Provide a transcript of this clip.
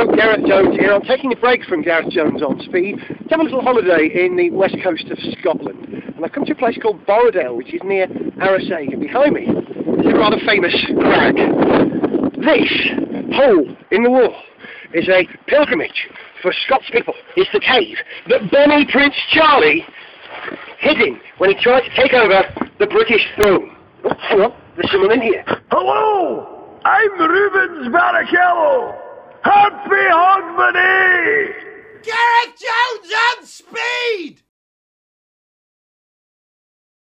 Hello, Gareth Jones here. I'm taking a break from Gareth Jones on speed to have a little holiday in the west coast of Scotland. And I've come to a place called Borrodale, which is near Arisaig. And behind me is a rather famous crag. This hole in the wall is a pilgrimage for Scots people. It's the cave that Bonnie Prince Charlie hid in when he tried to take over the British throne. Oh, hang on, there's someone in here. Hello! I'm Rubens Barrichello! Happy Hogmanay! Gareth Jones!